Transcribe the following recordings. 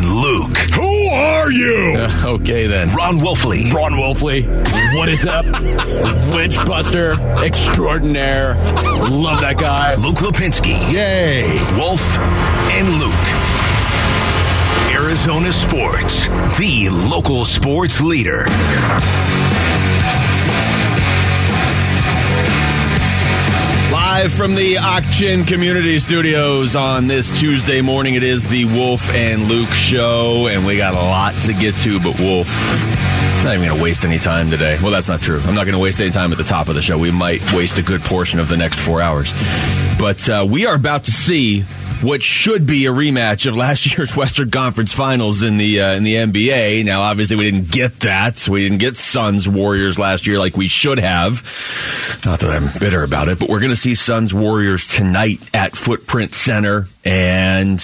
and Luke. Who are you? Uh, okay then. Ron Wolfley. Ron Wolfley. What is up? Witchbuster extraordinaire. Love that guy. Luke Lapinski. Yay. Wolf and Luke. Arizona Sports, the local sports leader. Live from the Auction Community Studios on this Tuesday morning, it is the Wolf and Luke show, and we got a lot to get to. But Wolf, not even going to waste any time today. Well, that's not true. I'm not going to waste any time at the top of the show. We might waste a good portion of the next four hours, but uh, we are about to see what should be a rematch of last year's Western Conference Finals in the uh, in the NBA. Now, obviously, we didn't get that. We didn't get Suns Warriors last year like we should have. Not that I'm bitter about it, but we're going to see Suns Warriors tonight at Footprint Center, and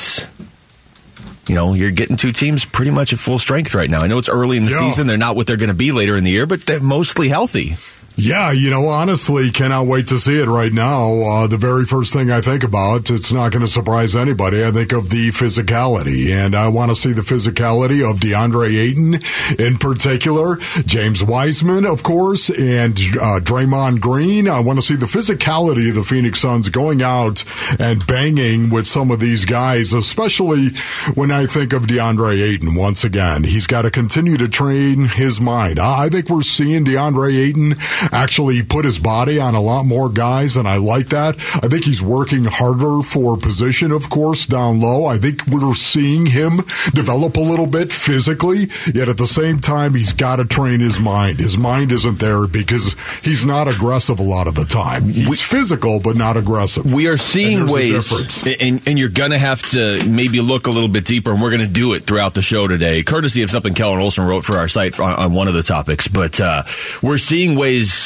you know, you're getting two teams pretty much at full strength right now. I know it's early in the Yeah. season; they're not what they're going to be later in the year, but they're mostly healthy. Yeah, you know, honestly, cannot wait to see it right now. Uh, the very first thing I think about, it's not going to surprise anybody. I think of the physicality, and I want to see the physicality of DeAndre Ayton in particular, James Wiseman, of course, and uh, Draymond Green. I want to see the physicality of the Phoenix Suns going out and banging with some of these guys, especially when I think of DeAndre Ayton once again. He's got to continue to train his mind. I I think we're seeing DeAndre Ayton actually put his body on a lot more guys, and I like that. I think he's working harder for position, of course, down low. I think we're seeing him develop a little bit physically, yet at the same time, he's got to train his mind. His mind isn't there because he's not aggressive a lot of the time. He's physical, but not aggressive. We are seeing ways, and, and you're going to have to maybe look a little bit deeper, and we're going to do it throughout the show today, courtesy of something Kellan Olson wrote for our site on, on one of the topics. But uh, we're seeing ways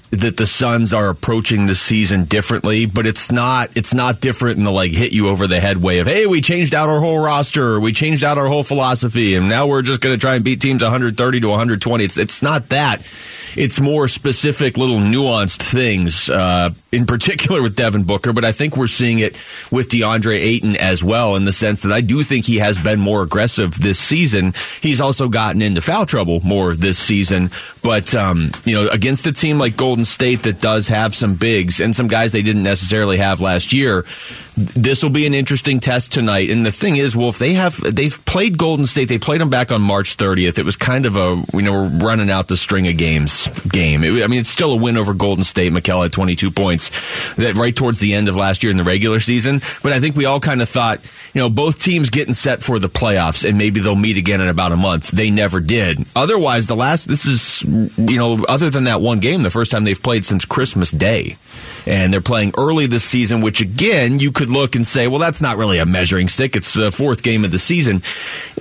that the Suns are approaching the season differently, but it's not it's not different in the like hit you over the head way of hey, we changed out our whole roster, we changed out our whole philosophy, and now we're just going to try and beat teams 130 to 120. It's it's not that. It's more specific, little nuanced things. Uh, in particular with Devin Booker, but I think we're seeing it with DeAndre Ayton as well, in the sense that I do think he has been more aggressive this season. He's also gotten into foul trouble more this season, but um, you know, against a team like Golden State that does have some bigs and some guys they didn't necessarily have last year, this will be an interesting test tonight. And the thing is, Wolf, they have they've played Golden State. They played them back on March 30th. It was kind of a you know we're running out the string of games game. It, I mean, it's still a win over Golden State. Mikal had 22 points that right towards the end of last year in the regular season. But I think we all kind of thought, you know, both teams getting set for the playoffs and maybe they'll meet again in about a month. They never did. Otherwise, the last this is you know other than that one game, the first time they've played since Christmas Day and they're playing early this season, which again, you could look and say, well, that's not really a measuring stick. It's the fourth game of the season.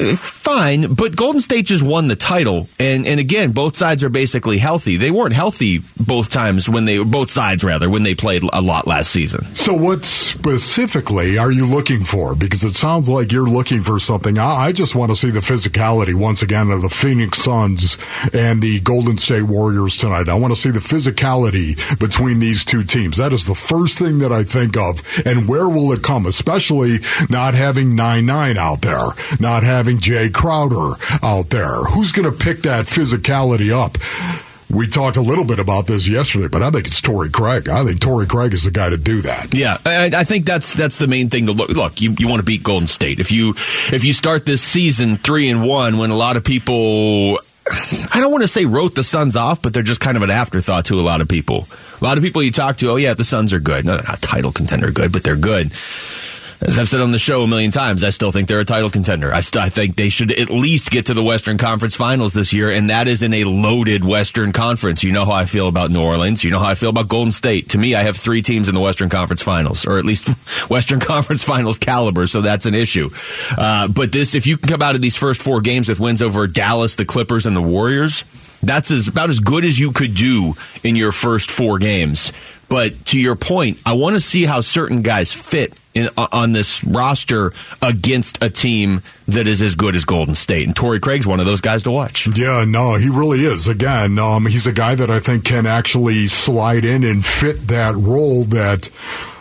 Uh, Fine, but Golden State just won the title. And, and again, both sides are basically healthy. They weren't healthy both times when they, both sides rather, when they played a lot last season. So, what specifically are you looking for? Because it sounds like you're looking for something. I, I just want to see the physicality once again of the Phoenix Suns and the Golden State Warriors tonight. I want to see the physicality between these two teams. That is the first thing that I think of. And where will it come? Especially not having 9 9 out there, not having Jay Crowder out there. Who's going to pick that physicality up? We talked a little bit about this yesterday, but I think it's Torrey Craig. I think Torrey Craig is the guy to do that. Yeah, I, I think that's that's the main thing to look. Look, you, you want to beat Golden State. If you if you start this season three and one, when a lot of people, I don't want to say wrote the Suns off, but they're just kind of an afterthought to a lot of people. A lot of people you talk to, oh yeah, the Suns are good. No, not title contender good, but they're good. As I've said on the show a million times, I still think they're a title contender. I, st- I think they should at least get to the Western Conference Finals this year, and that is in a loaded Western Conference. You know how I feel about New Orleans. You know how I feel about Golden State. To me, I have three teams in the Western Conference Finals, or at least Western Conference Finals caliber, so that's an issue. Uh, but this, if you can come out of these first four games with wins over Dallas, the Clippers, and the Warriors, that's as, about as good as you could do in your first four games. But to your point, I want to see how certain guys fit in, on this roster against a team that is as good as Golden State. And Torrey Craig's one of those guys to watch. Yeah, no, he really is. Again, um, he's a guy that I think can actually slide in and fit that role that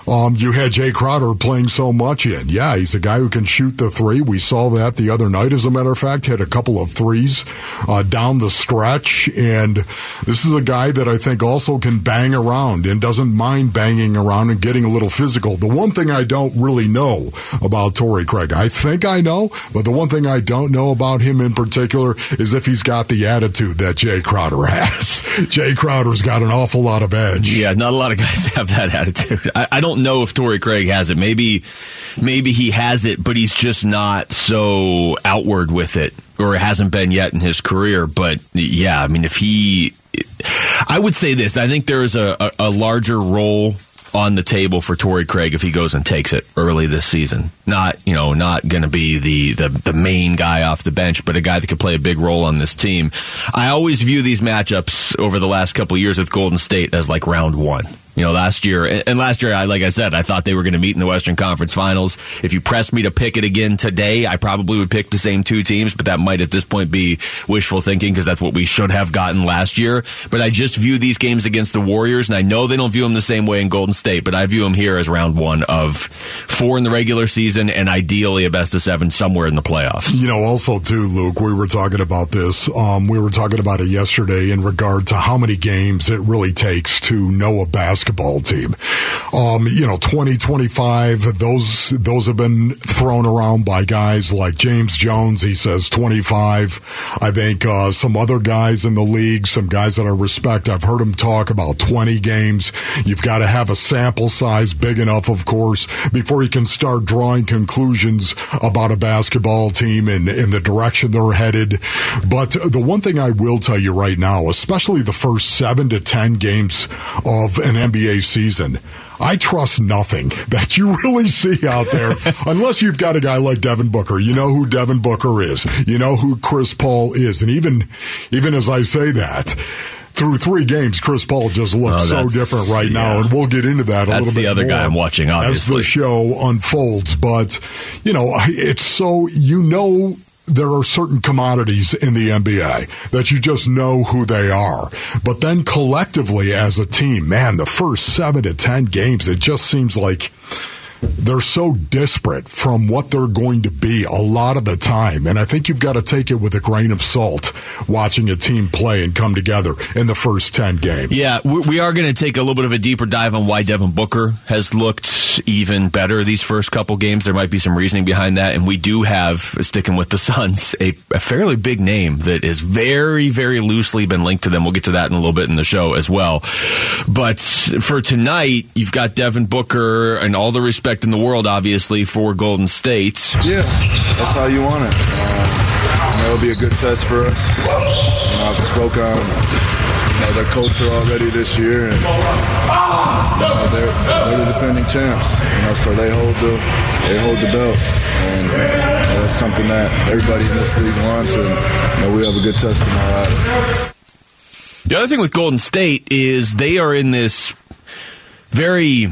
um, you had Jay Crowder playing so much in. Yeah, he's a guy who can shoot the three. We saw that the other night, as a matter of fact, had a couple of threes uh, down the stretch. And this is a guy that I think also can bang around and doesn't mind banging around and getting a little physical. The one thing I don't really know about Torrey Craig, I think I know, but the one thing I don't know about him in particular is if he's got the attitude that Jay Crowder has. Jay Crowder's got an awful lot of edge. Yeah, not a lot of guys have that attitude. I, I don't know if Torrey Craig has it. Maybe, maybe he has it, but he's just not so outward with it, or hasn't been yet in his career. But yeah, I mean, if he, I would say this. I think there's a, a, a larger role on the table for Torrey Craig if he goes and takes it early this season. Not, you know, not going to be the, the, the main guy off the bench, but a guy that could play a big role on this team. I always view these matchups over the last couple years with Golden State as like round one. You know, last year and last year, I like I said, I thought they were going to meet in the Western Conference Finals. If you pressed me to pick it again today, I probably would pick the same two teams, but that might at this point be wishful thinking because that's what we should have gotten last year. But I just view these games against the Warriors, and I know they don't view them the same way in Golden State, but I view them here as round one of four in the regular season and ideally a best of seven somewhere in the playoffs. You know, also too, Luke, we were talking about this. Um, we were talking about it yesterday in regard to how many games it really takes to know a basketball team. Um, you know, 2025, those, those have been thrown around by guys like James Jones. He says 25. I think, uh, some other guys in the league, some guys that I respect, I've heard him talk about 20 games. You've got to have a sample size big enough, of course, before you can start drawing conclusions about a basketball team and, and the direction they're headed. But the one thing I will tell you right now, especially the first seven to 10 games of an NBA season. I trust nothing that you really see out there unless you've got a guy like Devin Booker. You know who Devin Booker is. You know who Chris Paul is. And even, even as I say that, through three games, Chris Paul just looks oh, so different right now, and we'll get into that a that's little bit. the other guy I'm watching, obviously, as the show unfolds. But you know, it's so you know there are certain commodities in the NBA that you just know who they are. But then collectively as a team, man, the first seven to 10 games, it just seems like they're so disparate from what they're going to be a lot of the time. And I think you've got to take it with a grain of salt watching a team play and come together in the first 10 games. Yeah, we are going to take a little bit of a deeper dive on why Devin Booker has looked even better these first couple games. There might be some reasoning behind that. And we do have, sticking with the Suns, a, a fairly big name that is very, very loosely been linked to them. We'll get to that in a little bit in the show as well. But for tonight, you've got Devin Booker and all the respect in the world, obviously, for Golden State. Yeah, that's how you want it. Um, it'll be a good test for us. You know, I've spoke on you know, their culture already this year, and you know, they're, they're the defending champs. You know, so they hold the they hold the belt, and you know, that's something that everybody in this league wants, and you know, we have a good test tomorrow. The other thing with Golden State is they are in this very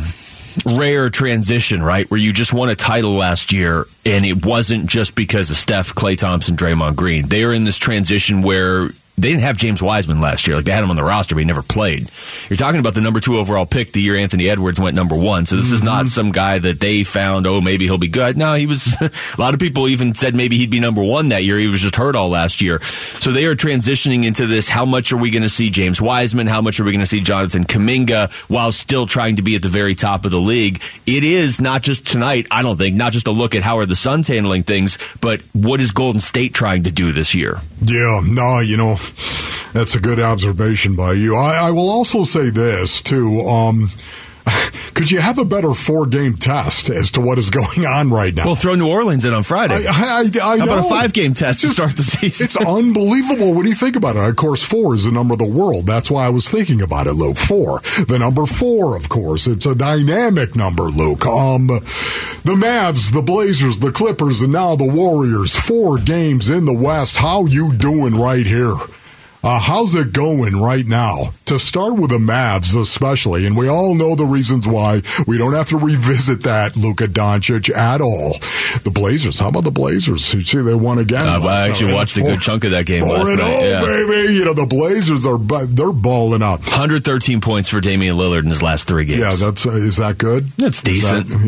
rare transition, right? Where you just won a title last year, and it wasn't just because of Steph, Klay Thompson, Draymond Green. They are in this transition where they didn't have James Wiseman last year. Like they had him on the roster, but he never played. You're talking about the number two overall pick the year Anthony Edwards went number one. So this mm-hmm. is not mm-hmm. some guy that they found, oh, maybe he'll be good. No, he was, a lot of people even said maybe he'd be number one that year. He was just hurt all last year. So they are transitioning into this. How much are we going to see James Wiseman? How much are we going to see Jonathan Kuminga while still trying to be at the very top of the league? It is not just tonight, I don't think, not just a look at how are the Suns handling things, but what is Golden State trying to do this year? Yeah, no, you know, that's a good observation by you. I, I will also say this too. Um, could you have a better four game test as to what is going on right now? We'll throw New Orleans in on Friday. I, I, I How know. about a five game test just, to start the season? It's unbelievable when you think about it. Of course, four is the number of the world. That's why I was thinking about it, Luke. Four. The number four, of course. It's a dynamic number, Luke. Um, the Mavs, the Blazers, the Clippers, and now the Warriors. Four games in the West. How you doing right here? Uh, how's it going right now? To start with the Mavs, especially, and we all know the reasons why. We don't have to revisit that, Luka Doncic, at all. The Blazers, how about the Blazers? You see, they won again. Uh, I actually watched a good chunk of that game last night. oh, Yeah. baby. You know, the Blazers are, they're balling out. 113 points for Damian Lillard in his last three games. Yeah, that's, uh, is that good? That's Is that- decent.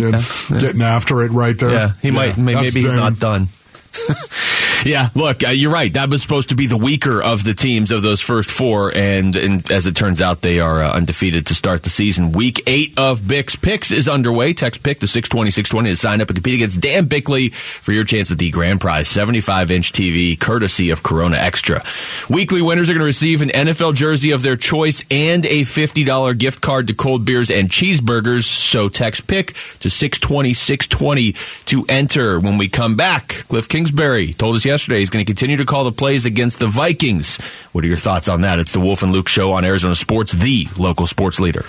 yeah, Getting after it right there. Yeah, he might. may- Maybe he's not done. yeah, look, uh, you're right. That was supposed to be the weaker of the teams of those first four, and, and as it turns out, they are uh, undefeated to start the season. Week eight of Bix Picks is underway. Text Pick to 620 620 to sign up and compete against Dan Bickley for your chance at the grand prize 75 inch TV, courtesy of Corona Extra. Weekly winners are going to receive an NFL jersey of their choice and a $50 gift card to cold beers and cheeseburgers. So text Pick to 620 620 to enter. When we come back, Cliff Kingsbury told us yesterday he's going to continue to call the plays against the Vikings. What are your thoughts on that? It's the Wolf and Luke show on Arizona Sports, the local sports leader.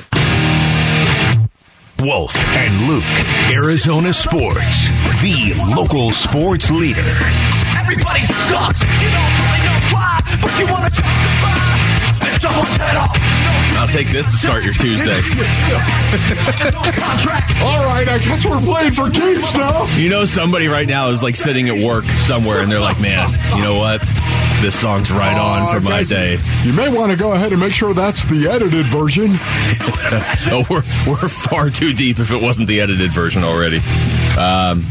Wolf and Luke, Arizona Sports, the local sports leader. Everybody sucks. You don't really know why, but you want to justify. I'll take this to start your Tuesday. there's no contract. All right, I guess we're playing for keeps now. You know, somebody right now is like sitting at work somewhere and they're like, man, you know what? This song's right on Uh, for my guys, day. You may want to go ahead and make sure that's the edited version. Oh, we're, we're far too deep if it wasn't the edited version already. Um,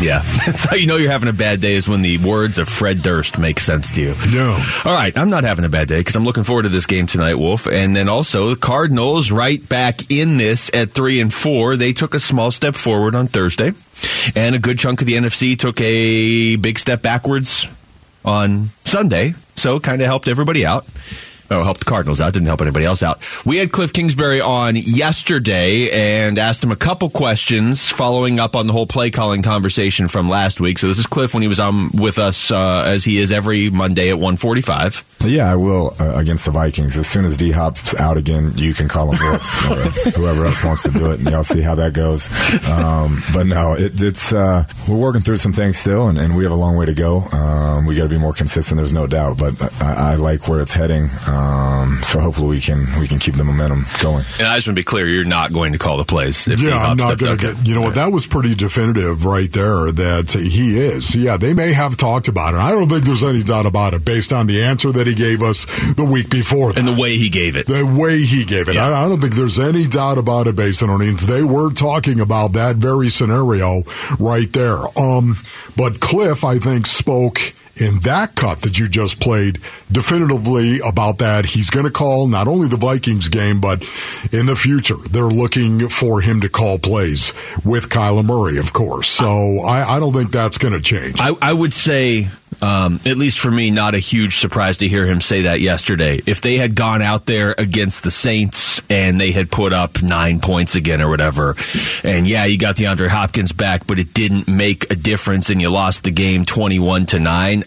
yeah, that's how you know you're having a bad day is when the words of Fred Durst make sense to you. No. All right, I'm not having a bad day because I'm looking forward to this game tonight, Wolf. And then also the Cardinals right back in this at three and four. They took a small step forward on Thursday, and a good chunk of the NFC took a big step backwards on Sunday. So kind of helped everybody out. Oh, helped the Cardinals out. Didn't help anybody else out. We had Cliff Kingsbury on yesterday and asked him a couple questions following up on the whole play calling conversation from last week. So this is Cliff when he was on with us uh, as he is every Monday at 145. Yeah, I will uh, against the Vikings. As soon as D Hop's out again, you can call him Wolf. or whoever else wants to do it, and y'all see how that goes. Um, but no, it, it's uh, we're working through some things still, and, and we have a long way to go. Um, we got to be more consistent. There's no doubt, but I, I like where it's heading. Um, so hopefully we can we can keep the momentum going. And I just want to be clear, you're not going to call the plays. If Yeah, I'm not going to get. You know what? That was pretty definitive right there that he is. Yeah, they may have talked about it. I don't think there's any doubt about it based on the answer that he gave us the week before. And the way he gave it. the way he gave it. Yeah. I, I don't think there's any doubt about it based on earnings. They were talking about that very scenario right there. Um, but Cliff, I think, spoke in that cut that you just played definitively about that. He's going to call not only the Vikings game, but in the future, they're looking for him to call plays with Kyler Murray, of course. So I, I don't think that's going to change. I, I would say, um, at least for me, not a huge surprise to hear him say that yesterday. If they had gone out there against the Saints and they had put up nine points again or whatever, and yeah, you got DeAndre Hopkins back, but it didn't make a difference and you lost the game 21 to 9.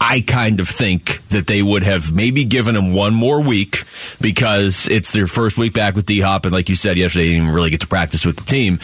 I- kind of think that they would have maybe given him one more week because it's their first week back with D Hop, and like you said yesterday, they didn't even really get to practice with the team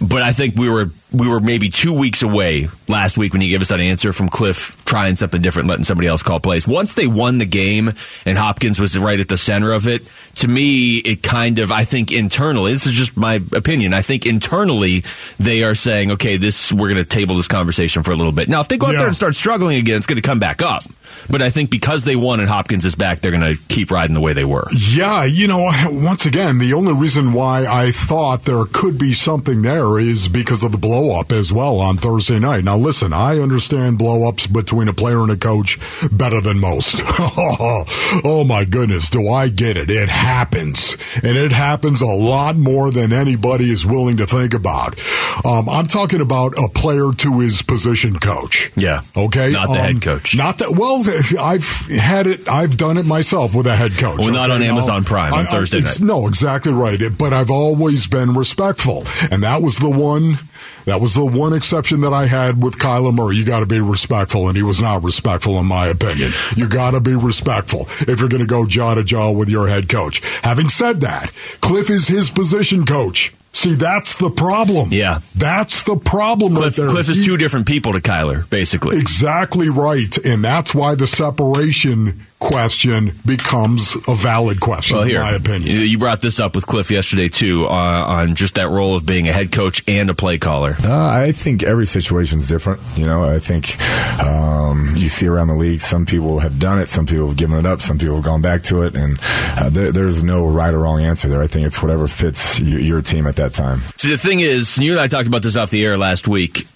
but I think we were we were maybe two weeks away last week when he gave us that answer from Cliff trying something different, letting somebody else call plays. Once they won the game and Hopkins was right at the center of it, to me it kind of I think internally this is just my opinion. I think internally they are saying, okay, this we're going to table this conversation for a little bit. Now, if they go out Yeah. there and start struggling again, it's going to come back up. But I think because they won and Hopkins is back, they're going to keep riding the way they were. Yeah, you know, once again, the only reason why I thought there could be something there is because of the blow up as well on Thursday night. Now, listen, I understand blow ups between a player and a coach better than most. oh my goodness, do I get it? It happens. And it happens a lot more than anybody is willing to think about. Um, I'm talking about a player to his position coach. Yeah. Okay. Not the Um, head coach. Not that. Well, I've had it. I've done it myself with a head coach. Well, not on? Amazon Prime on Thursday it's- night. No, exactly right. It- But I've always been respectful, and that was the one. That was the one exception that I had with Kyler Murray. You got to be respectful, and he was not respectful, in my opinion. You got to be respectful if you're going to go jaw to jaw with your head coach. Having said that, Cliff is his position coach. See, that's the problem. Yeah. that's the problem right Cliff, there. Cliff is two different people to Kyler, basically. Exactly right. And that's why the separation question becomes a valid question, Well, here, in my opinion. you- you brought this up with Cliff yesterday too, uh, on just that role of being a head coach and a play caller. Uh, I think every situation is different. You know, I think um, you see around the league, some people have done it, some people have given it up, some people have gone back to it, and uh, there, there's no right or wrong answer there. I think it's whatever fits your, your team at that time. See, the thing is, you and I talked about this off the air last week.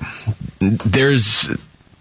There's.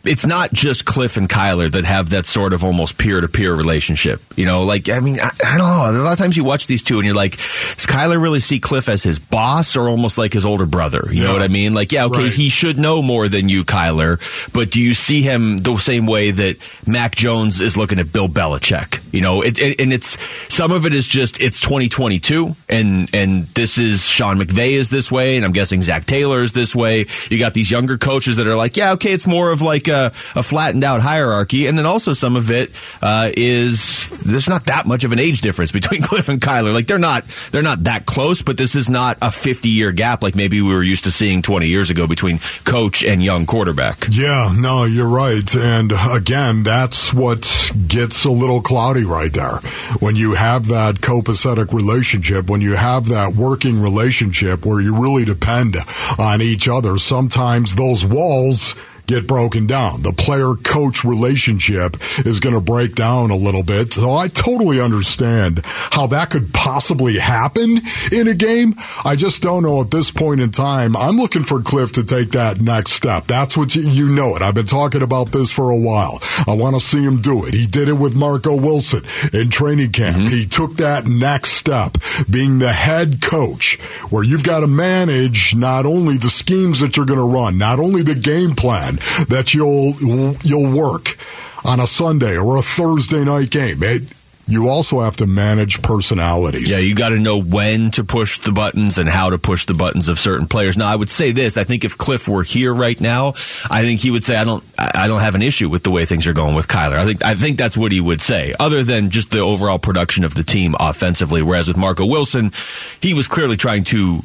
It's not just Cliff and Kyler that have that sort of almost peer to peer relationship. You know, like, I mean, I, I don't know. A lot of times you watch these two and you're like, does Kyler really see Cliff as his boss or almost like his older brother? You know what I mean? Like, yeah, okay, Right. he should know more than you, Kyler, but do you see him the same way that Mac Jones is looking at Bill Belichick? You know, it, it, and it's some of it is just it's 2022, and and this is Sean McVay is this way, and I'm guessing Zac Taylor is this way. You got these younger coaches that are like, yeah, okay, it's more of like a, a flattened out hierarchy, and then also some of it uh, is there's not that much of an age difference between Cliff and Kyler. Like they're not they're not that close, but this is not a 50 year gap like maybe we were used to seeing 20 years ago between coach and young quarterback. Yeah, no, you're right. And again, that's what gets a little cloudy right there. When you have that copacetic relationship, when you have that working relationship where you really depend on each other, sometimes those walls get broken down. The player coach relationship is going to break down a little bit. So I totally understand how that could possibly happen in a game. I just don't know at this point in time. I'm looking for Cliff to take that next step. That's what you, you know it. I've been talking about this for a while. I want to see him do it. He did it with Marco Wilson in training camp. Mm-hmm. He took that next step, being the head coach, where you've got to manage not only the schemes that you're going to run, not only the game plan that you'll you'll work on a Sunday or a Thursday night game. It, you also have to manage personalities. Yeah, you got to know when to push the buttons and how to push the buttons of certain players. Now, I would say this: I think if Cliff were here right now, I think he would say, "I don't, I don't have an issue with the way things are going with Kyler." I think, I think that's what he would say, other than just the overall production of the team offensively. Whereas with Marco Wilson, he was clearly trying to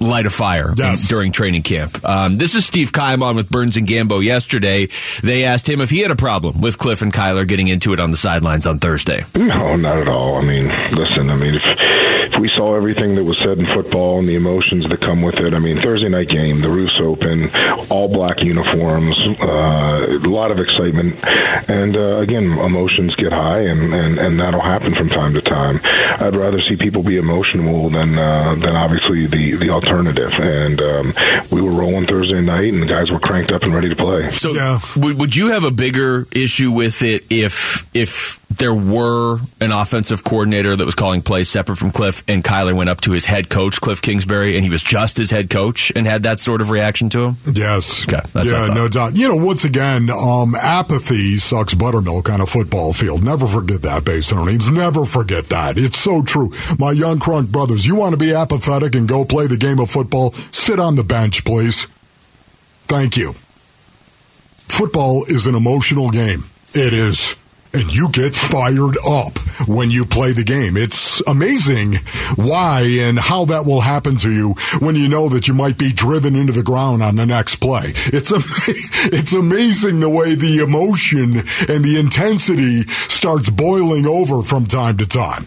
light a fire in- Yes. during training camp. Um, this is Steve Keim on with Burns and Gambo yesterday. They asked him if he had a problem with Cliff and Kyler getting into it on the sidelines on Thursday. No, not at all. I mean, listen, I mean, if, if we saw everything that was said in football and the emotions that come with it, I mean, Thursday night game, the roof's open, all black uniforms, uh, a lot of excitement. And uh, again, emotions get high, and, and, and that'll happen from time to time. I'd rather see people be emotional than uh, than obviously the, the alternative. And um, we were rolling Thursday night, and the guys were cranked up and ready to play. So Yeah. would, would you have a bigger issue with it if if there were an offensive coordinator that was calling plays separate from Cliff and Kyler went up to his head coach Cliff Kingsbury and he was just his head coach and had that sort of reaction to him? Yes. Okay, yeah, no doubt. You know, once again, um, apathy sucks buttermilk on a football field. Never forget that, base earnings. Never forget that. It's so true. My young crunk brothers, you want to be apathetic and go play the game of football? Sit on the bench, please. Thank you. Football is an emotional game. It is. And you get fired up when you play the game. It's amazing why and how that will happen to you when you know that you might be driven into the ground on the next play. It's am- it's amazing the way the emotion and the intensity starts boiling over from time to time.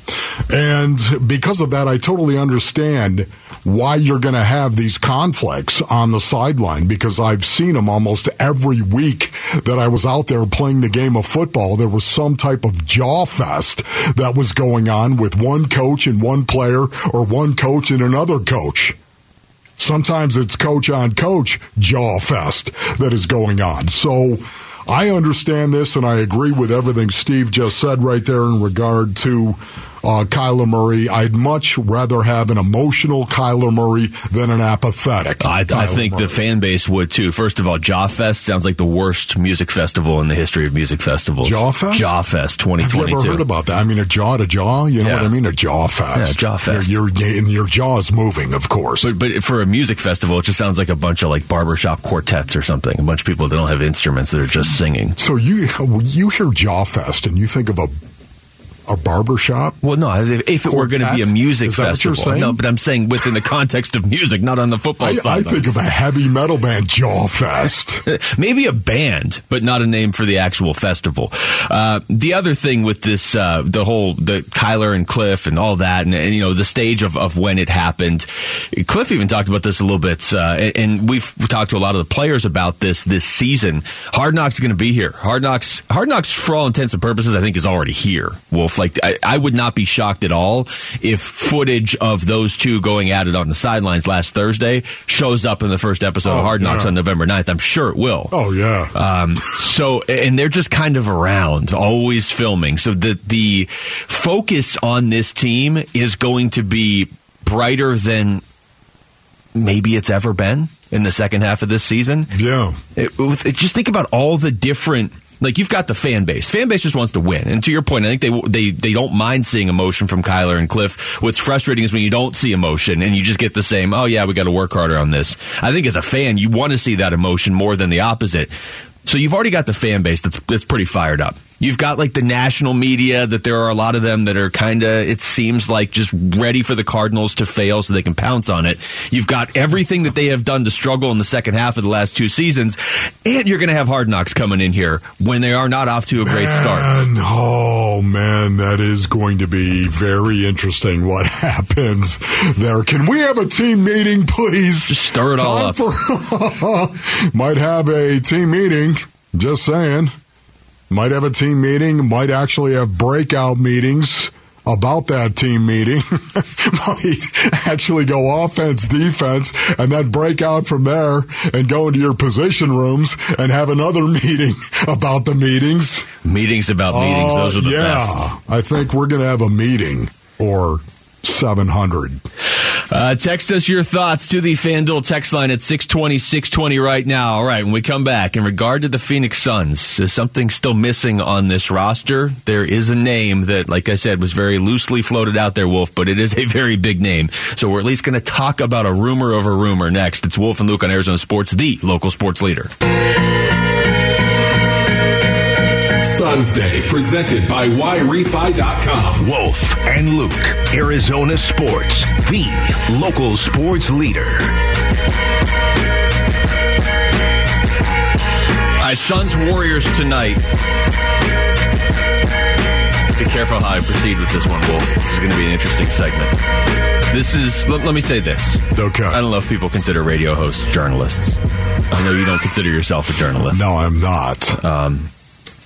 And because of that, I totally understand why you're going to have these conflicts on the sideline because I've seen them almost every week that I was out there playing the game of football. There was some type of jaw fest that was going on with one coach and one player or one coach and another coach. Sometimes it's coach on coach jaw fest that is going on. So I understand this and I agree with everything Steve just said right there in regard to uh, Kyler Murray. I'd much rather have an emotional Kyler Murray than an apathetic. I, I think Murray. the fan base would too. First of all, Jawfest sounds like the worst music festival in the history of music festivals. Jawfest? Jawfest Have you 2022. ever heard about that? I mean, a jaw to jaw. You know Yeah. what I mean? A jaw fest. Yeah, jaw fest. Your, your, your jaw is moving, of course. But, but for a music festival, it just sounds like a bunch of like barbershop quartets or something. A bunch of people that don't have instruments that are just singing. So you you hear Jawfest and you think of a a barber shop? Well, no. If if it were going to be a music Is festival, no. But I'm saying with in the context of Is that what you're saying? No, but I'm saying within the context of music, not on the football I, side. I think of a heavy metal band, Jawfest. Maybe a band, but not a name for the actual festival. Uh, the other thing with this, uh, the whole the Kyler and Cliff and all that, and, and, you know the stage of, of when it happened. Cliff even talked about this a little bit, uh, and, and we've talked to a lot of the players about this this season. Hard Knocks is going to be here. Hard Knocks, Hard Knocks, for all intents and purposes, I think is already here. Wolf, like I, I would not be shocked at all if footage of those two going at it on the sidelines last Thursday shows up in the first episode of Oh, Hard Knocks yeah. on November 9th. I'm sure it will. oh yeah. Um, so, and they're just kind of around, always filming. So the the focus on this team is going to be brighter than maybe it's ever been in the second half of this season. yeah. It, it- just think about all the different. Like you've got the fan base. Fan base just wants to win. And to your point, I think they they they don't mind seeing emotion from Kyler and Cliff. What's frustrating is when you don't see emotion and you just get the same. Oh yeah, we got to work harder on this. I think as a fan, you want to see that emotion more than the opposite. So you've already got the fan base that's that's pretty fired up. You've got like the national media that there are a lot of them that are kind of it seems like just ready for the Cardinals to fail so they can pounce on it. You've got everything that they have done to struggle in the second half of the last two seasons, and you're going to have Hard Knocks coming in here when they are not off to a great start. Oh man, that is going to be very interesting. What happens there? Can we have a team meeting, please? Just stir it all up. For, might have a team meeting. Just saying. Might have a team meeting. Might actually have breakout meetings about that team meeting. might actually go offense, defense, and then break out from there and go into your position rooms and have another meeting about the meetings. Meetings about meetings; Uh, those are the yeah, best. I think we're going to have a meeting or 700. Uh, text us your thoughts to the FanDuel text line at 620, 620 right now. All right, when we come back, in regard to the Phoenix Suns, is something still missing on this roster? There is a name that, like I said, was very loosely floated out there, Wolf, but it is a very big name. So we're at least going to talk about a rumor of a rumor next. It's Wolf and Luke on Arizona Sports, the local sports leader. Suns Day, presented by YRefy.com. Wolf and Luke, Arizona Sports, the local sports leader. All right, Suns Warriors tonight. Be careful how I proceed with this one, Wolf. This is going to be an interesting segment. This is, let, let me say this. Okay. I don't know if people consider radio hosts journalists. I know you don't consider yourself a journalist. No, I'm not. Um,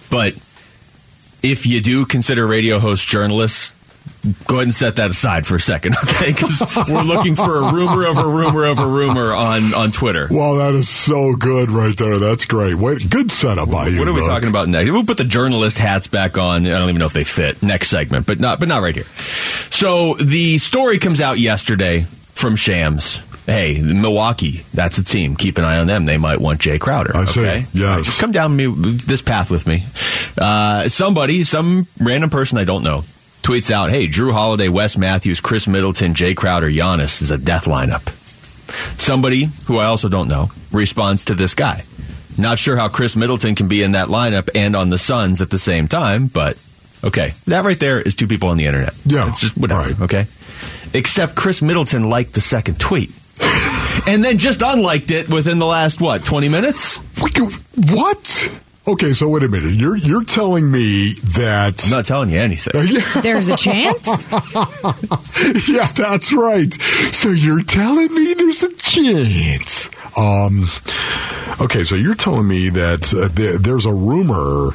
but if you do consider radio hosts journalists, go ahead and set that aside for a second, okay? Because we're looking for a rumor of a rumor of a rumor on, on Twitter. well, that is so good right there. That's great. Wait, good setup by you. What are we Luke. talking about next? We'll put the journalist hats back on. I don't even know if they fit next segment, but not but not right here. So the story comes out yesterday from Shams. Hey, Milwaukee, that's a team. Keep an eye on them. They might want Jay Crowder. I see. Okay? Yes. Right, just come down me, this path with me. Uh, somebody, some random person I don't know, tweets out, "Hey, Jrue Holiday, Wes Matthews, Khris Middleton, Jay Crowder, Giannis is a death lineup." Somebody who I also don't know responds to this guy. Not sure how Khris Middleton can be in that lineup and on the Suns at the same time, but okay. That right there is two people on the internet. Yeah, It's just whatever, right. okay? Except Khris Middleton liked the second tweet. And then just unliked it within the last, what, 20 minutes? What? Okay, so wait a minute. You're you're telling me that I'm not telling you anything. There's a chance? yeah, that's right. So you're telling me there's a chance. Um, okay, so you're telling me that uh, there, there's a rumor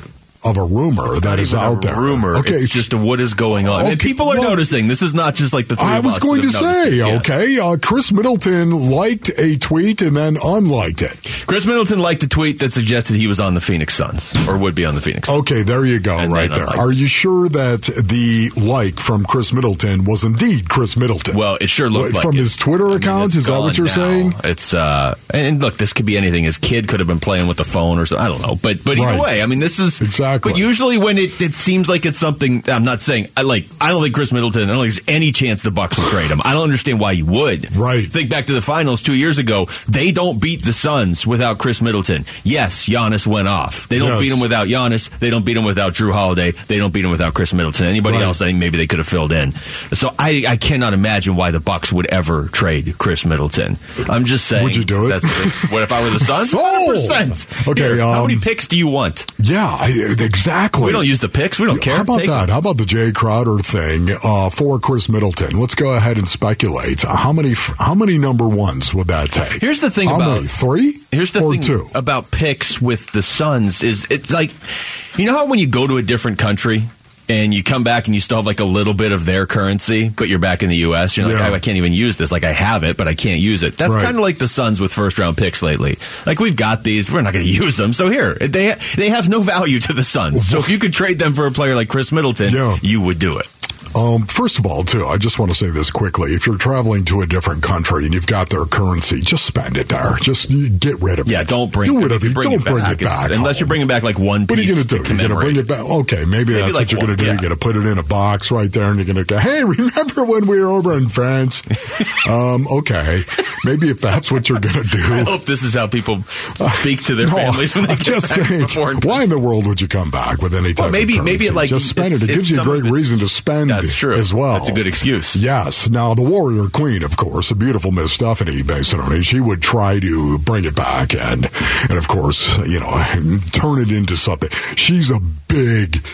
of a rumor that is out there. Rumor. Okay, it's just what is going on. And people are well, noticing. This is not just like the three I was going to that have noticed say. Yes. okay, uh, Khris Middleton liked a tweet and then unliked it. Khris Middleton liked a tweet that suggested he was on the Phoenix Suns or would be on the Phoenix. Suns. Okay, there you go, And right there. Are you sure that the like from Khris Middleton was indeed Khris Middleton? Well, it sure looked like from it. his Twitter I mean, account. Is that what you're now. saying? It's uh, and look, this could be anything. His kid could have been playing with the phone or something. I don't know, but but either Right. way, I mean, this is Exactly. Exactly. But usually when it, it seems like it's something, I'm not saying I like. I don't think Khris Middleton. I don't think there's any chance the Bucks will trade him. I don't understand why you would. Right. Think back to the finals two years ago. They don't beat the Suns without Khris Middleton. Yes, Giannis went off. They don't Yes. beat him without Giannis. They don't beat him without Jrue Holiday. They don't beat him without Khris Middleton. Anybody Right. else? I think maybe they could have filled in. So I, I cannot imagine why the Bucks would ever trade Khris Middleton. I'm just saying. Would you do it? That's what if I were the Suns? 100%. Okay, Here, how um, many picks do you want? Yeah, I, exactly. We don't use the picks. We don't care. How about Take that? them. How about the Jay Crowder thing uh, for Khris Middleton? Let's go ahead and speculate. How many? How many number ones would that take? Here's the thing how about- many? three. Here's the thing two. about picks with the Suns is it's like you know how when you go to a different country and you come back and you still have like a little bit of their currency, but you're back in the U.S. You're like, Yeah. "Oh, I can't even use this. Like I have it, but I can't use it. That's Right. kind of like the Suns with first round picks lately. Like we've got these, we're not going to use them. So here they they have no value to the Suns. So if you could trade them for a player like Khris Middleton, Yeah. you would do it. Um, first of all, too, I just want to say this quickly. If you're traveling to a different country and you've got their currency, just spend it there. Just get rid of it. Yeah, don't bring do it whatever. bring don't it bring it back. unless you're bringing back like one What are you piece going to do? You're going to bring it back? Okay, maybe, Maybe that's like what you're going to do. yeah. You're going to put it in a box right there, and you're going to go, "Hey, remember when we were over in France?" um, okay, maybe if that's what you're going to do. I hope this is how people speak to their No, families when they I'm get just back saying, why in the world would you come back with any type Well, maybe of maybe it like just spend it. It gives you a great reason to spend. That's true as well. That's a good excuse. Yes. Now the Warrior Queen, of course, a beautiful Miss Stephanie Masononi, she would try to bring it back and, and of course, you know, turn it into something. She's a big,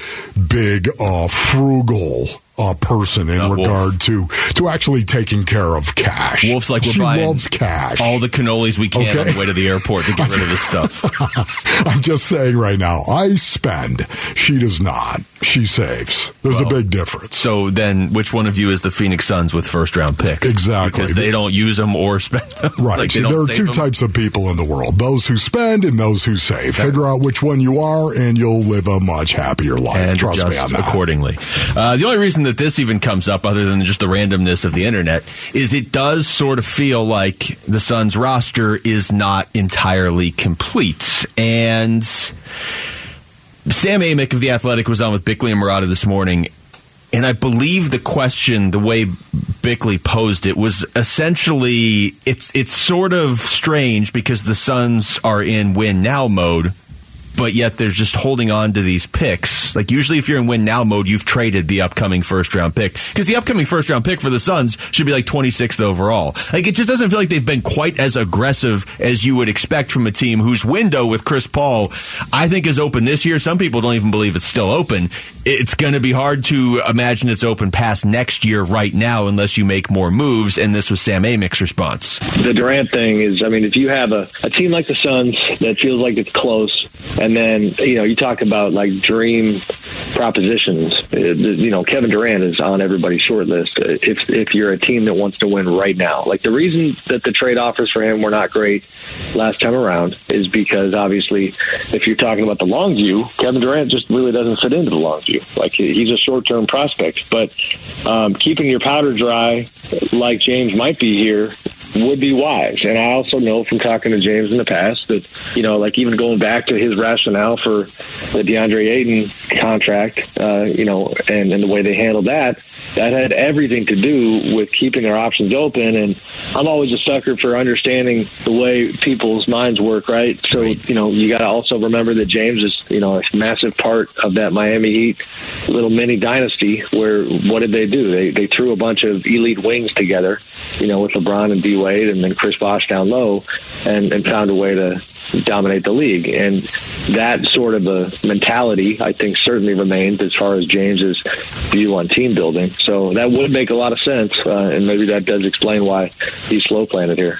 big, uh, frugal. Uh, person in Uh, Wolf. regard to to actually taking care of cash. Wolf's like we're she buying loves cash. all the cannolis we can Okay. on the way to the airport to get rid of this stuff. I'm just saying right now. I spend. She does not. She saves. There's a big difference. So then, which one of you is the Phoenix Suns with first round picks? Exactly. because they don't use them or spend them. Right. Like, there are two them. types of people in the world those who spend and those who save. Figure out which one you are, and you'll live a much happier life. and Trust me on that. accordingly. Uh, the only reason that this even comes up, other than just the randomness of the internet, is it does sort of feel like the Suns roster is not entirely complete. And Sam Amick of The Athletic was on with Bickley and Murata this morning. And I believe the question, the way Bickley posed it, was essentially it's it's sort of strange because the Suns are in win now mode, but yet they're just holding on to these picks. Like usually, if you're in win now mode, you've traded the upcoming first round pick because the upcoming first round pick for the Suns should be like 26th overall. Like it just doesn't feel like they've been quite as aggressive as you would expect from a team whose window with Chris Paul, I think, is open this year. Some people don't even believe it's still open. It's going to be hard to imagine it's open past next year right now unless you make more moves. And this was Sam Amick's response. the Durant thing is, I mean, if you have a, a team like the Suns that feels like it's close, and then you know you talk about like dream propositions, you know Kevin Durant is on everybody's short list. If if you're a team that wants to win right now, like the reason that the trade offers for him were not great last time around is because obviously, if you're talking about the long view, Kevin Durant just really doesn't fit into the long view. Like he's a short term prospect, but um, keeping your powder dry, like James might be here, would be wise. And I also know from talking to James in the past that, you know, like even going back to his rationale for the DeAndre Ayton contract, uh, you know, and, and the way they handled that, that had everything to do with keeping their options open. And I'm always a sucker for understanding the way people's minds work, right? So, you know, you got to also remember that James is, you know, a massive part of that Miami Heat little mini dynasty where what did they do? They, they threw a bunch of elite wings together, you know, with LeBron and D Wade and then Chris Bosh down low and, and found a way to dominate the league. And that sort of a mentality, I think, certainly remains as far as James's view on team building. So that would make a lot of sense. Uh, and maybe that does explain why he's slow planted here.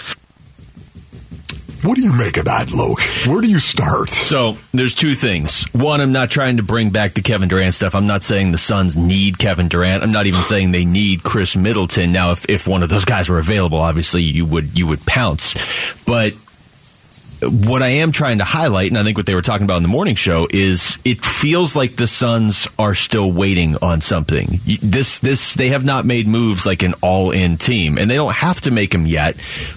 What do you make of that, Luke? Where do you start? So there's two things. One, I'm not trying to bring back the Kevin Durant stuff. I'm not saying the Suns need Kevin Durant. I'm not even saying they need Khris Middleton. Now, if, if one of those guys were available, obviously you would you would pounce. But what I am trying to highlight, and I think what they were talking about in the morning show, is it feels like the Suns are still waiting on something. This, this, they have not made moves like an all-in team, and they don't have to make them yet.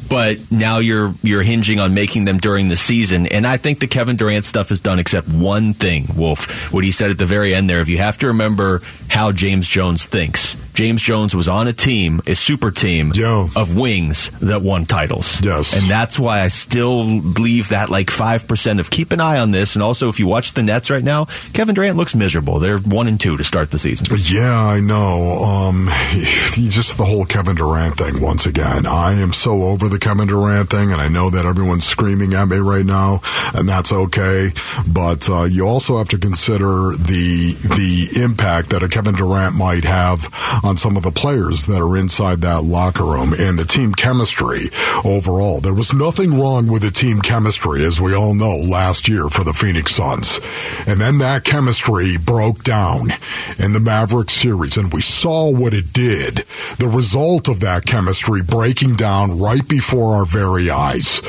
But now you're you're hinging on making them during the season, and I think the Kevin Durant stuff has done except one thing. Wolf, what he said at the very end there. If you have to remember how James Jones thinks, James Jones was on a team, a super team Yeah. of wings that won titles. Yes. And that's why I still leave that like 5% of keep an eye on this. And also, if you watch the Nets right now, Kevin Durant looks miserable. They're one and two to start the season. Yeah, I know. Um, just the whole Kevin Durant thing once again. I am so over the Kevin Durant thing, and I know that everyone's screaming at me right now, and that's okay. But uh, you also have to consider the the impact that a Kevin Durant might have on some of the players that are inside that locker room and the team chemistry overall. There was nothing wrong with the team chemistry, as we all know, last year for the Phoenix Suns, and then that chemistry broke down in the Maverick series, and we saw what it did. The result of that chemistry breaking down right before our very eyes.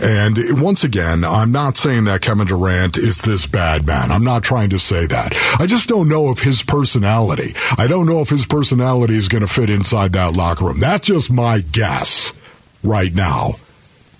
And once again, I'm not saying that Kevin Durant is this bad man. I'm not trying to say that. I just don't know if his personality, I don't know if his personality is going to fit inside that locker room. That's just my guess right now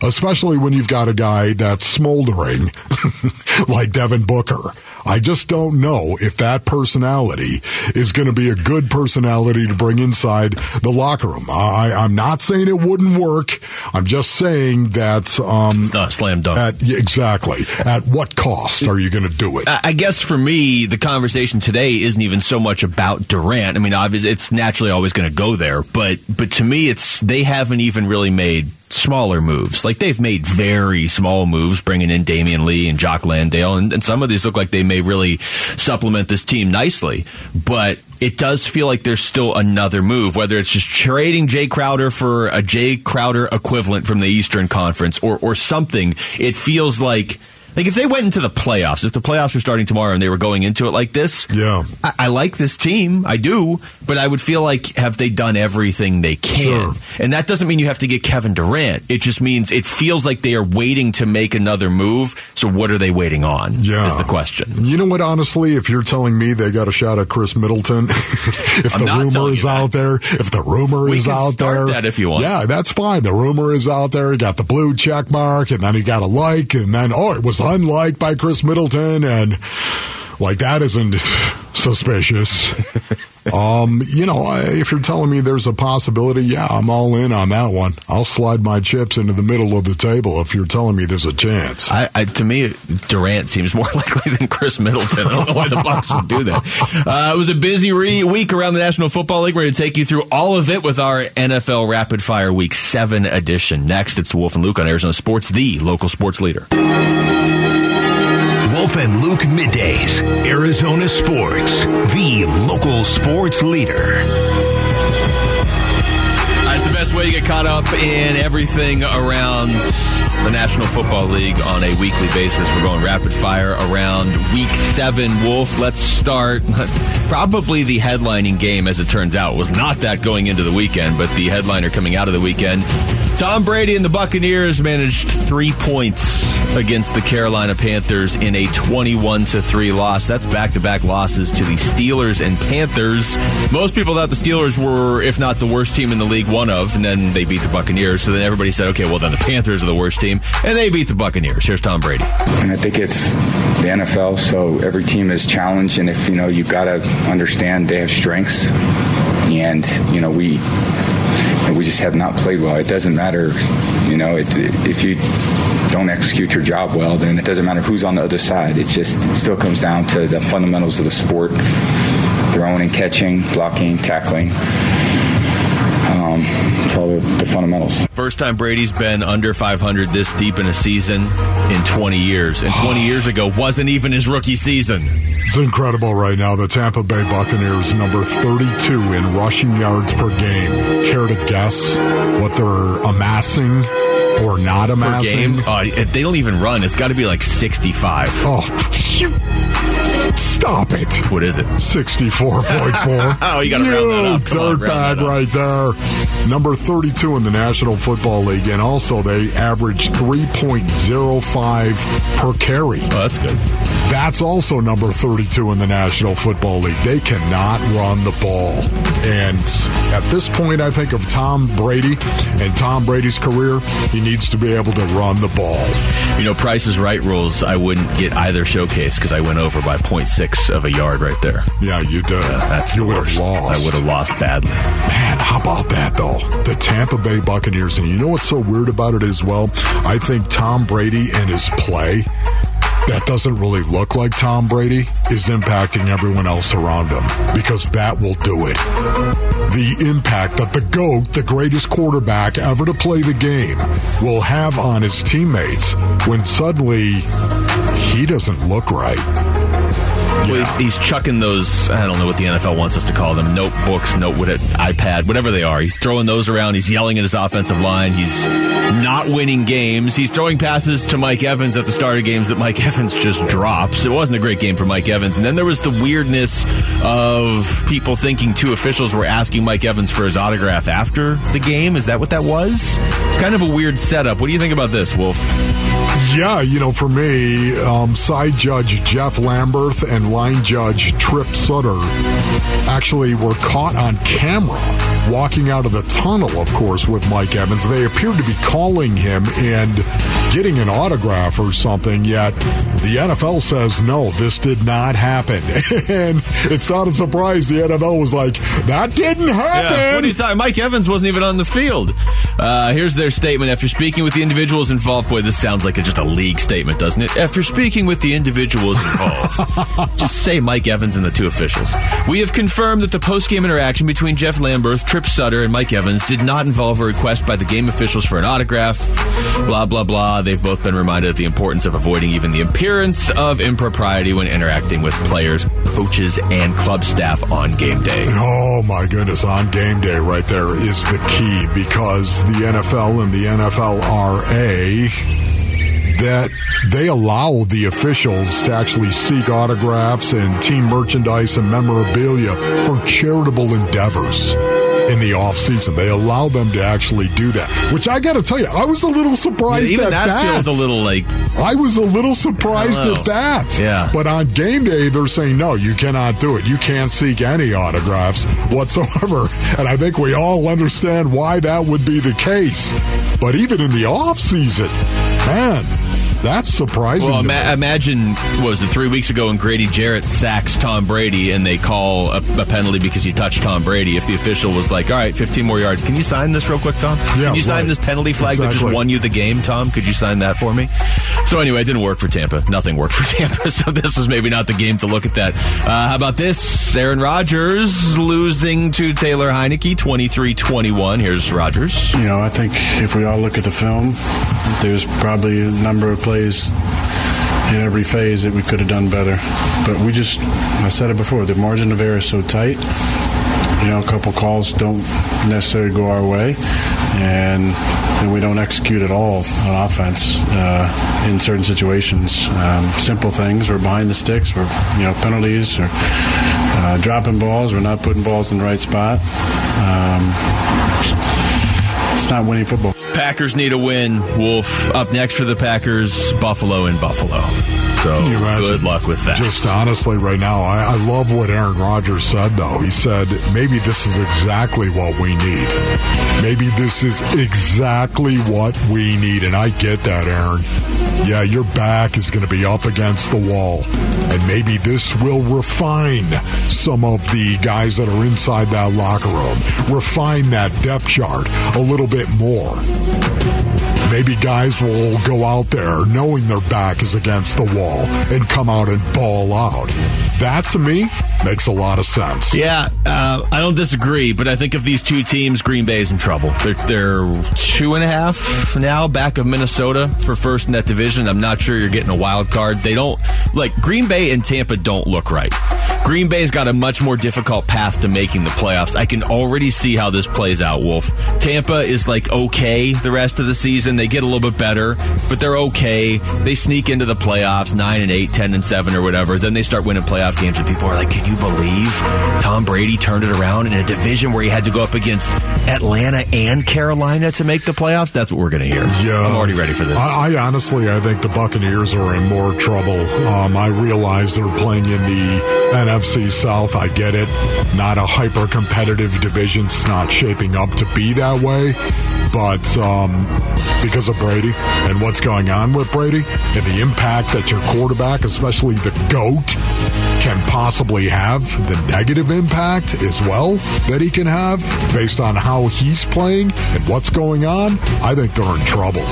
especially when you've got a guy that's smoldering like Devin Booker. I just don't know if that personality is going to be a good personality to bring inside the locker room. I, I'm not saying it wouldn't work. I'm just saying that. Um, It's not slam dunk. at, exactly. At what cost are you going to do it? I guess for me, the conversation today isn't even so much about Durant. I mean, obviously, it's naturally always going to go there, but but to me, it's they haven't even really made smaller moves. Like they've made very small moves, bringing in Damion Lee and Jock Landale, and, and some of these look like they really supplement this team nicely. But it does feel like there's still another move, whether it's just trading Jae Crowder for a Jae Crowder equivalent from the Eastern Conference or or something. It feels like. Like if they went into the playoffs, if the playoffs were starting tomorrow and they were going into it like this, Yeah. I, I like this team, I do, but I would feel like have they done everything they can? Sure. And that doesn't mean you have to get Kevin Durant. It just means it feels like they are waiting to make another move. So what are they waiting on? Yeah. is the question. You know what? Honestly, if you're telling me they got a shot at Khris Middleton, if I'm the rumor is out there, if the rumor We is out there, that if you want. Yeah, that's fine. The rumor is out there. You got the blue check mark, and then you got a like, and then oh, it was unliked by Khris Middleton, and like that isn't suspicious. um, you know, if you're telling me there's a possibility, yeah, I'm all in on that one. I'll slide my chips into the middle of the table if you're telling me there's a chance. I, I, to me, Durant seems more likely than Khris Middleton. I don't know why the Bucks would do that. Uh, it was a busy re- week around the National Football League. We're going to take you through all of it with our NFL Rapid Fire Week Seven edition. Next, it's Wolf and Luke on Arizona Sports, the local sports leader. Wolf and Luke middays. Arizona Sports, the local sports leader. That's the best way to get caught up in everything around the National Football League on a weekly basis. We're going rapid fire around week seven. Wolf, let's start. Probably the headlining game, as it turns out, was not that going into the weekend, but the headliner coming out of the weekend. Tom Brady and the Buccaneers managed three points against the Carolina Panthers in a 21 to 3 loss. That's back to back losses to the Steelers and Panthers. Most people thought the Steelers were, if not the worst team in the league, one of, and then they beat the Buccaneers. So then everybody said, okay, well, then the Panthers are the worst team, and they beat the Buccaneers. Here's Tom Brady. And I think it's the NFL, so every team is challenged, and if you know, you've got to understand they have strengths, and you know we we just have not played well. It doesn't matter, you know, it, if you don't execute your job well, then it doesn't matter who's on the other side. It just still comes down to the fundamentals of the sport: throwing and catching, blocking, tackling. Um, it's all the, the fundamentals. First time Brady's been under 500 this deep in a season in 20 years. And 20 years ago wasn't even his rookie season. It's incredible right now. The Tampa Bay Buccaneers, number 32 in rushing yards per game. Care to guess what they're amassing or not Per amassing? game, uh, they don't even run. It's got to be like 65. Oh, You- Stop it. What is it? 64.4. Oh, you gotta round that up. Come on, round dirtbag up. right there. Number 32 in the National Football League. And also, they average 3.05 per carry. Oh, that's good. That's also number 32 in the National Football League. They cannot run the ball. And at this point, I think of Tom Brady and Tom Brady's career, he needs to be able to run the ball. You know, Price is Right rules. I wouldn't get either showcase because I went over by 0.6 of a yard right there. Yeah, you did. Uh, that's you would have lost. I would have lost badly. Man, how about that though? The Tampa Bay Buccaneers, and you know what's so weird about it as well? I think Tom Brady and his play that doesn't really look like Tom Brady is impacting everyone else around him because that will do it. The impact that the GOAT, the greatest quarterback ever to play the game, will have on his teammates when suddenly he doesn't look right. Well, he's, he's chucking those. I don't know what the NFL wants us to call them. Notebooks, note what iPad, whatever they are. He's throwing those around. He's yelling at his offensive line. He's not winning games. He's throwing passes to Mike Evans at the start of games that Mike Evans just drops. It wasn't a great game for Mike Evans. And then there was the weirdness of people thinking two officials were asking Mike Evans for his autograph after the game. Is that what that was? It's kind of a weird setup. What do you think about this, Wolf? Yeah, you know, for me, um, side judge Jeff Lamberth and line judge Tripp Sutter actually were caught on camera walking out of the tunnel, of course, with Mike Evans. They appeared to be calling him and getting an autograph or something, yet the NFL says, no, this did not happen. and it's not a surprise the NFL was like, that didn't happen. Yeah, what are you talking? Mike Evans wasn't even on the field. Uh, here's their statement. After speaking with the individuals involved, boy, this sounds like a, just a league statement, doesn't it? After speaking with the individuals involved, just say Mike Evans and the two officials. We have confirmed that the post-game interaction between Jeff Lamberth, Tripp Sutter, and Mike Evans did not involve a request by the game officials for an autograph. Blah blah blah. They've both been reminded of the importance of avoiding even the appearance of impropriety when interacting with players, coaches, and club staff on game day. Oh my goodness, on game day right there is the key because the NFL and the NFLRA that they allow the officials to actually seek autographs and team merchandise and memorabilia for charitable endeavors in the off season. They allow them to actually do that, which I got to tell you, I was a little surprised Even at that, that. feels a little like I was a little surprised at that. Yeah. But on game day, they're saying, no, you cannot do it. You can't seek any autographs whatsoever. And I think we all understand why that would be the case. But even in the off season, man, that's surprising. Well, ima- imagine was it three weeks ago when Grady Jarrett sacks Tom Brady and they call a, a penalty because you touched Tom Brady. If the official was like, "All right, 15 more yards, can you sign this real quick, Tom? Yeah, can you sign right. this penalty flag that just won you the game, Tom? Could you sign that for me?" So anyway, it didn't work for Tampa. Nothing worked for Tampa. So this was maybe not the game to look at that. Uh, how about this? Aaron Rodgers losing to Taylor Heinicke, 23-21. Here's Rodgers. You know, I think if we all look at the film, there's probably a number of plays in every phase that we could have done better. But we just, I said it before, the margin of error is so tight. You know, a couple calls don't necessarily go our way, and then we don't execute at all on offense uh, in certain situations. Um, simple things, we're behind the sticks, we're you know penalties, or uh, dropping balls, we're not putting balls in the right spot. Um, it's not winning football. Packers need a win. Wolf up next for the Packers, Buffalo and Buffalo. So Can you imagine? good luck with that. Just honestly, right now, I, I love what Aaron Rodgers said, though. He said, maybe this is exactly what we need. Maybe this is exactly what we need. And I get that, Aaron. Yeah, your back is going to be up against the wall. And maybe this will refine some of the guys that are inside that locker room, refine that depth chart a little bit more. Maybe guys will go out there knowing their back is against the wall and come out and ball out. That to me makes a lot of sense. yeah, uh, I don't disagree, but I think of these two teams, Green Bay is in trouble. They're, they're two and a half now back of Minnesota for first in that division. I'm not sure you're getting a wild card. They don't like Green Bay and Tampa don't look right. Green Bay's got a much more difficult path to making the playoffs. I can already see how this plays out, Wolf. Tampa is like okay the rest of the season. They get a little bit better, but they're okay. They sneak into the playoffs, 9 and 8, 10 and 7 or whatever. Then they start winning playoff games and people are like, "Can you believe Tom Brady turned it around in a division where he had to go up against Atlanta and Carolina to make the playoffs?" That's what we're going to hear. Yeah, I'm already ready for this. I, I honestly, I think the Buccaneers are in more trouble. Um, I realize they're playing in the NFC South. I get it. Not a hyper competitive division. It's not shaping up to be that way. But um, because of Brady and what's going on with Brady and the impact that your quarterback, especially the GOAT, can possibly have, the negative impact as well that he can have based on how he's playing and what's going on, I think they're in trouble.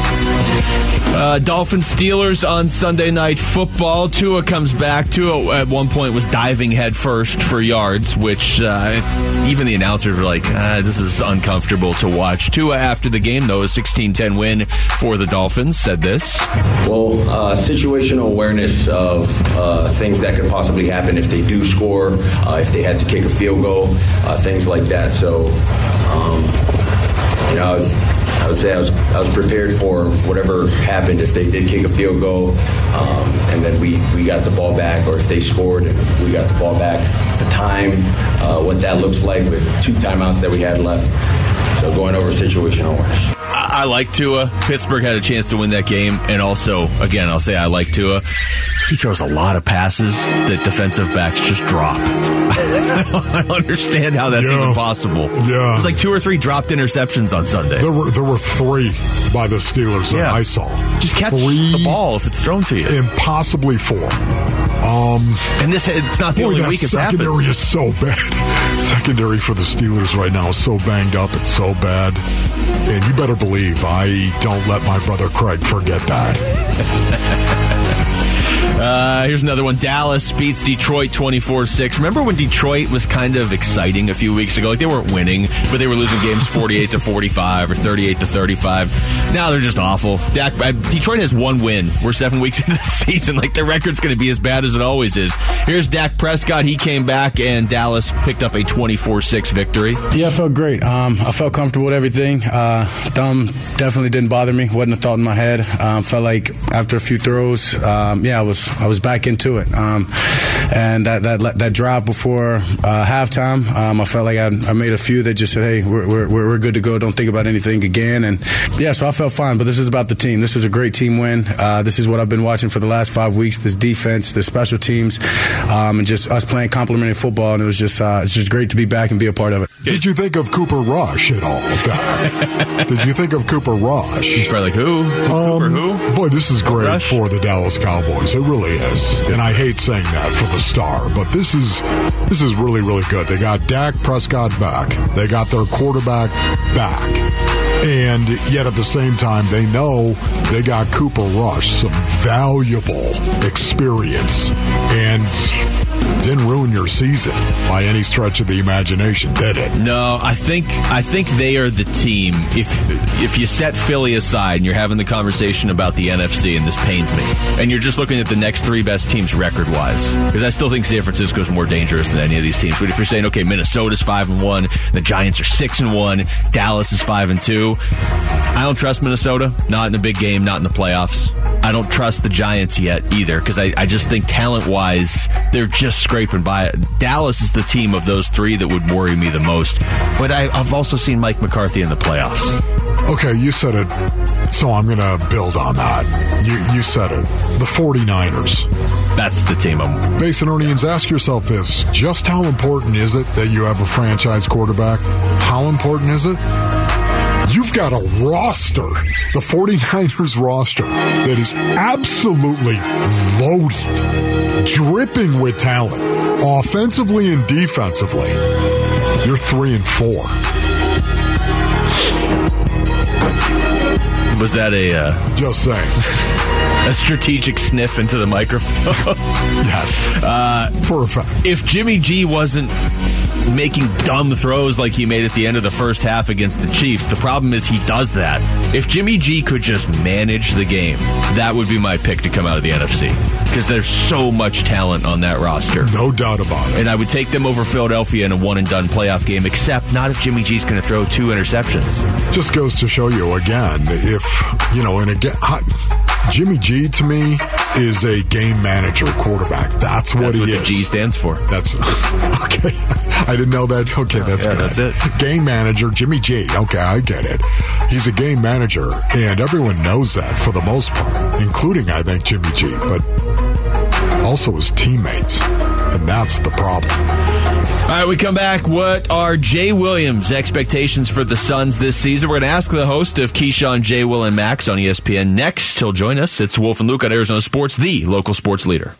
Uh, Steelers on Sunday Night Football. Tua comes back. Tua at one point was diving head first for yards, which uh, even the announcers were like, ah, "This is uncomfortable to watch." Tua after the game, though, a 16-10 win for the Dolphins, said this. Well, uh, situational awareness of uh, things that could possibly happen if they do score, uh, if they had to kick a field goal, uh, things like that. So, um, you know, I was, I would say I was, I was prepared for whatever happened if they did kick a field goal, um, and then we, we got the ball back, or if they scored and we got the ball back. The time, uh, what that looks like with two timeouts that we had left. So going over situational awareness. I, I like Tua. Pittsburgh had a chance to win that game, and also, again, I'll say I like Tua. He throws a lot of passes that defensive backs just drop. I don't understand how that's Yeah. even possible. Yeah. It was like two or three dropped interceptions on Sunday. There were there were three by the Steelers that Yeah. I saw. Just catch three the ball if it's thrown to you. and possibly four. Um, and this it's not the boy, only week secondary is so bad. secondary for the Steelers right now is so banged up. It's so bad, and you better believe I don't let my brother Craig forget that. Uh, here's another one. Dallas beats Detroit 24 6. Remember when Detroit was kind of exciting a few weeks ago? Like they weren't winning, but they were losing games 48 to 45 or 38 to 35. Now they're just awful. Dak, uh, Detroit has one win. We're seven weeks into the season. Like their record's going to be as bad as it always is. Here's Dak Prescott. He came back, and Dallas picked up a 24 6 victory. Yeah, I felt great. Um, I felt comfortable with everything. Uh, thumb definitely didn't bother me. wasn't a thought in my head. Um, felt like after a few throws, um, yeah, I was I was back into it. Um, and that that that drive before uh, halftime, um, I felt like I, I made a few that just said, "Hey, we're, we're we're good to go. Don't think about anything again." And yeah, so I felt fine. But this is about the team. This was a great team win. Uh, this is what I've been watching for the last five weeks. This defense, the special teams, um, and just us playing complementary football. And it was just uh, it's just great to be back and be a part of it. Did you think of Cooper Rush at all? Did you think of Cooper Rush? He's probably like, who? Cooper um, who? Boy, this is great Rush? for the Dallas Cowboys. It really is. And I hate saying that for the star, but this is this is really really good. They got Dak Prescott back. They got their quarterback back. And yet at the same time, they know they got Cooper Rush, some valuable experience, and didn't ruin your season by any stretch of the imagination, did it? No, I think I think they are the team. If if you set Philly aside and you're having the conversation about the NFC, and this pains me, and you're just looking at the next three best teams record wise, because I still think San Francisco is more dangerous than any of these teams. But if you're saying okay, Minnesota's five and one, the Giants are six and one, Dallas is five and two, I don't trust Minnesota. Not in the big game, not in the playoffs. I don't trust the Giants yet either because I, I just think talent wise they're just scraping by. Dallas is the team of those three that would worry me the most. But I, I've also seen Mike McCarthy in the playoffs. Okay, you said it, so I'm going to build on that. You, you said it. The 49ers. That's the team I'm. Basinonians, ask yourself this. Just how important is it that you have a franchise quarterback? How important is it? You've got a roster, the 49ers roster, that is absolutely loaded, dripping with talent, offensively and defensively. You're three and four. Was that a? Uh, Just saying. A strategic sniff into the microphone. yes. Uh, For a fact. if Jimmy G wasn't making dumb throws like he made at the end of the first half against the Chiefs, the problem is he does that. If Jimmy G could just manage the game, that would be my pick to come out of the NFC. Because there's so much talent on that roster. No doubt about it. And I would take them over Philadelphia in a one and done playoff game, except not if Jimmy G's going to throw two interceptions. Just goes to show you again, if, you know, and again, I- Jimmy G to me is a game manager quarterback. That's what That's he what is. the G stands for. That's okay. I didn't know that. Okay, that's Yeah, good. that's it. Game manager, Jimmy G. Okay, I get it. He's a game manager, and everyone knows that for the most part, including I think Jimmy G, but also his teammates, and that's the problem. All right, we come back. What are Jay Williams' expectations for the Suns this season? We're going to ask the host of Keyshawn, Jay, Will, and Max on ESPN next. He'll join us. It's Wolf and Luke on Arizona Sports, the local sports leader.